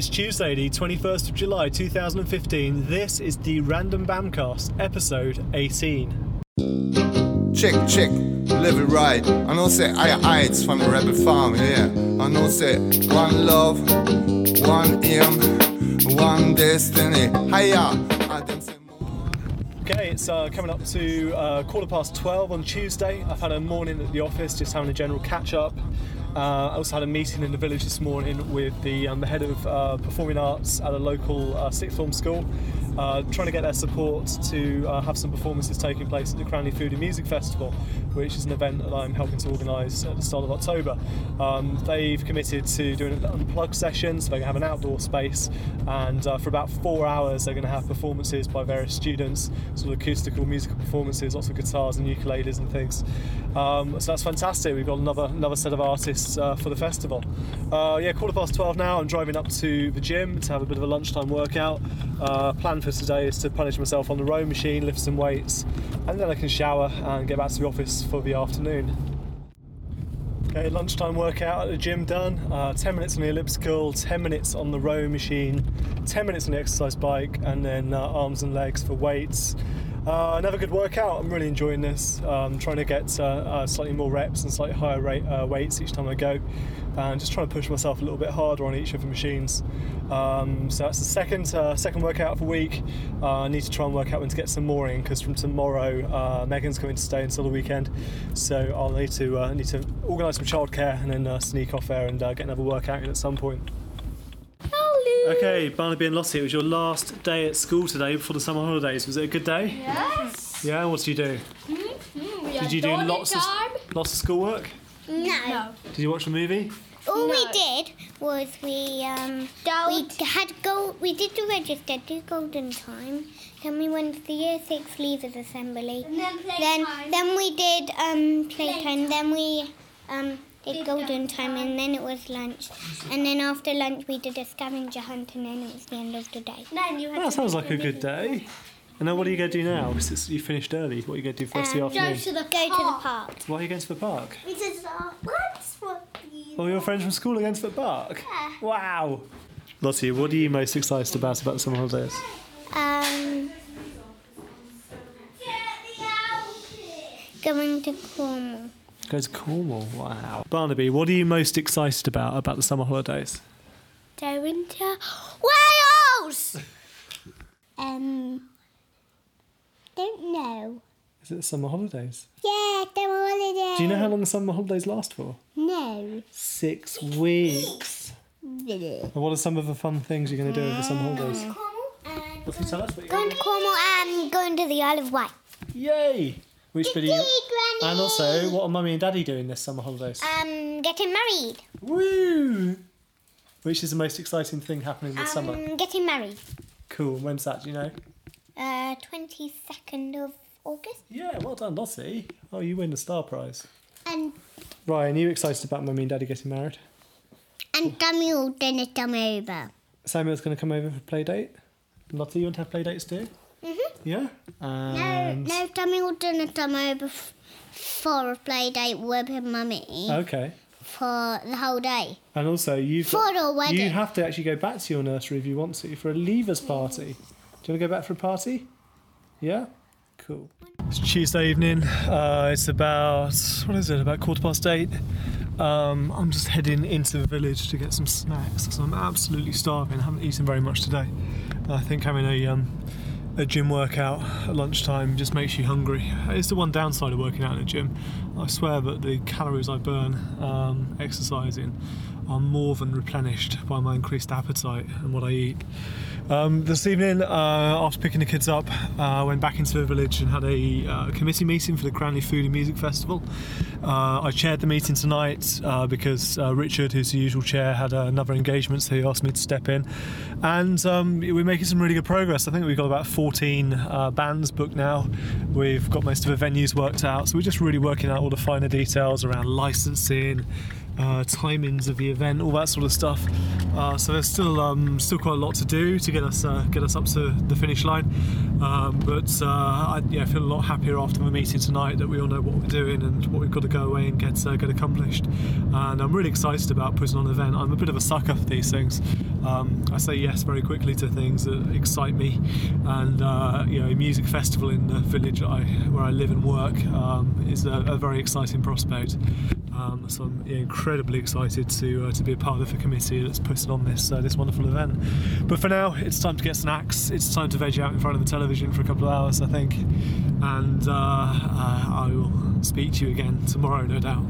It's Tuesday, the 21st of July 2015. This is the Random BamCast, episode 18. Check, check, live it right. I know say I I it's from the rebel farm, yeah. I know say one love, one aim, one destiny. Hiya. I more. Okay, it's uh, coming up to uh, quarter past 12 on Tuesday. I've had a morning at the office, just having a general catch up. Uh, I also had a meeting in the village this morning with the, um, the head of uh, performing arts at a local uh, sixth form school, uh, trying to get their support to uh, have some performances taking place at the Cranleigh Food and Music Festival, which is an event that I'm helping to organise at the start of October. Um, they've committed to doing an unplugged session, so they're going to have an outdoor space, and uh, for about four hours they're going to have performances by various students, sort of acoustical musical performances, lots of guitars and ukuleles and things. Um, so that's fantastic. We've got another another set of artists uh, for the festival. Uh, yeah, quarter past twelve now. I'm driving up to the gym to have a bit of a lunchtime workout. Uh, plan for today is to punish myself on the row machine, lift some weights, and then I can shower and get back to the office for the afternoon. Okay, lunchtime workout at the gym done. Uh, 10 minutes on the elliptical, 10 minutes on the row machine, 10 minutes on the exercise bike, and then uh, arms and legs for weights. Uh, another good workout. I'm really enjoying this. Um, trying to get uh, uh, slightly more reps and slightly higher rate, uh, weights each time I go, and just trying to push myself a little bit harder on each of the machines. Um, so that's the second uh, second workout of the week. Uh, I need to try and work out when to get some more in because from tomorrow Megan's coming to stay until the weekend, so I'll need to need to organise some childcare and then sneak off there and get another workout in at some point. Okay, Barnaby and Lottie, it was your last day at school today before the summer holidays. Was it a good day? Yes. Yeah. What did you do? Mm, Did you do lots of lots of schoolwork? No. Did you watch the movie? All we did was we um we Don't. had go we did the register, do golden time. Then we went to the year six leavers assembly. And then Then playtime. then we did um playtime. Playtime. Then we um did Did golden golden time, time. and then it was lunch. And then after lunch we did a scavenger hunt, and then it was the end of the day. Then you had That to sounds make like a good day. And now, what are you going to do now? Because you finished early. What are you going to do for the rest of the Um, Go afternoon? to the Go to the park. park. Why are you going to the park? Because uh, what's what you All your friends from school are going to the park? Yeah. Wow. Lottie, what are you most excited about about the summer holidays? Um, going to Cornwall. Go to Cornwall. Wow. Barnaby, what are you most excited about about the summer holidays? Going to Wales. um, don't know. Is it the summer holidays? Yeah, the holiday. Do you know how long the summer holidays last for? No. Six weeks. And what are some of the fun things you're going to do over the summer holidays? and Lottie, tell us what you're Going to Cornwall and going to the Isle of Wight. Yay! Which bit are you? Granny. And also, what are mummy and daddy doing this summer holidays? Um, getting married. Woo! Which is the most exciting thing happening this summer? Um, getting married. Cool. When's that? Do you know? Uh, twenty second of August. Yeah. Well done, Lottie. Oh, you win the star prize. And Ryan, are you excited about mummy and daddy getting married? and Daniel dinner come over. Samuel's going to come over for play date. Lottie, you want to have play dates too? Yeah. No, And no, Daniel didn't come over f- for a play date with her mummy okay. for the whole day. And also, you've For got, the wedding. you have to actually go back to your nursery if you want to for a leavers party. Do you want to go back for a party? Yeah. Cool. It's Tuesday evening. Uh, it's about what is it? About quarter past eight. Um, I'm just heading into the village to get some snacks because I'm absolutely starving. I haven't eaten very much today. I think having a um, a gym workout at lunchtime just makes you hungry. It's the one downside of working out in a gym. I swear that the calories I burn um, exercising are more than replenished by my increased appetite and what I eat. Um, this evening, uh, after picking the kids up, uh, I went back into the village and had a uh, committee meeting for the Cranleigh Food and Music Festival. Uh, I chaired the meeting tonight uh, because uh, Richard, who's the usual chair, had uh, another engagement, so he asked me to step in. And um, we're making some really good progress. I think we've got about 14 uh, bands booked now. We've got most of the venues worked out, so we're just really working out all the finer details around licensing uh, timings of the event, all that sort of stuff. Uh, so there's still um, still quite a lot to do to get us uh, get us up to the finish line. Um, but uh, I yeah, feel a lot happier after the meeting tonight that we all know what we're doing and what we've got to go away and get uh, get accomplished. And I'm really excited about putting on an event. I'm a bit of a sucker for these things. Um, I say yes very quickly to things that excite me, and uh, you know, a music festival in the village I, where I live and work um, is a, a very exciting prospect. Um, so I'm incredibly excited to uh, to be a part of the committee that's putting on this uh, this wonderful event. But for now, it's time to get snacks. It's time to veg out in front of the television for a couple of hours, I think, and uh, uh, I will speak to you again tomorrow, no doubt.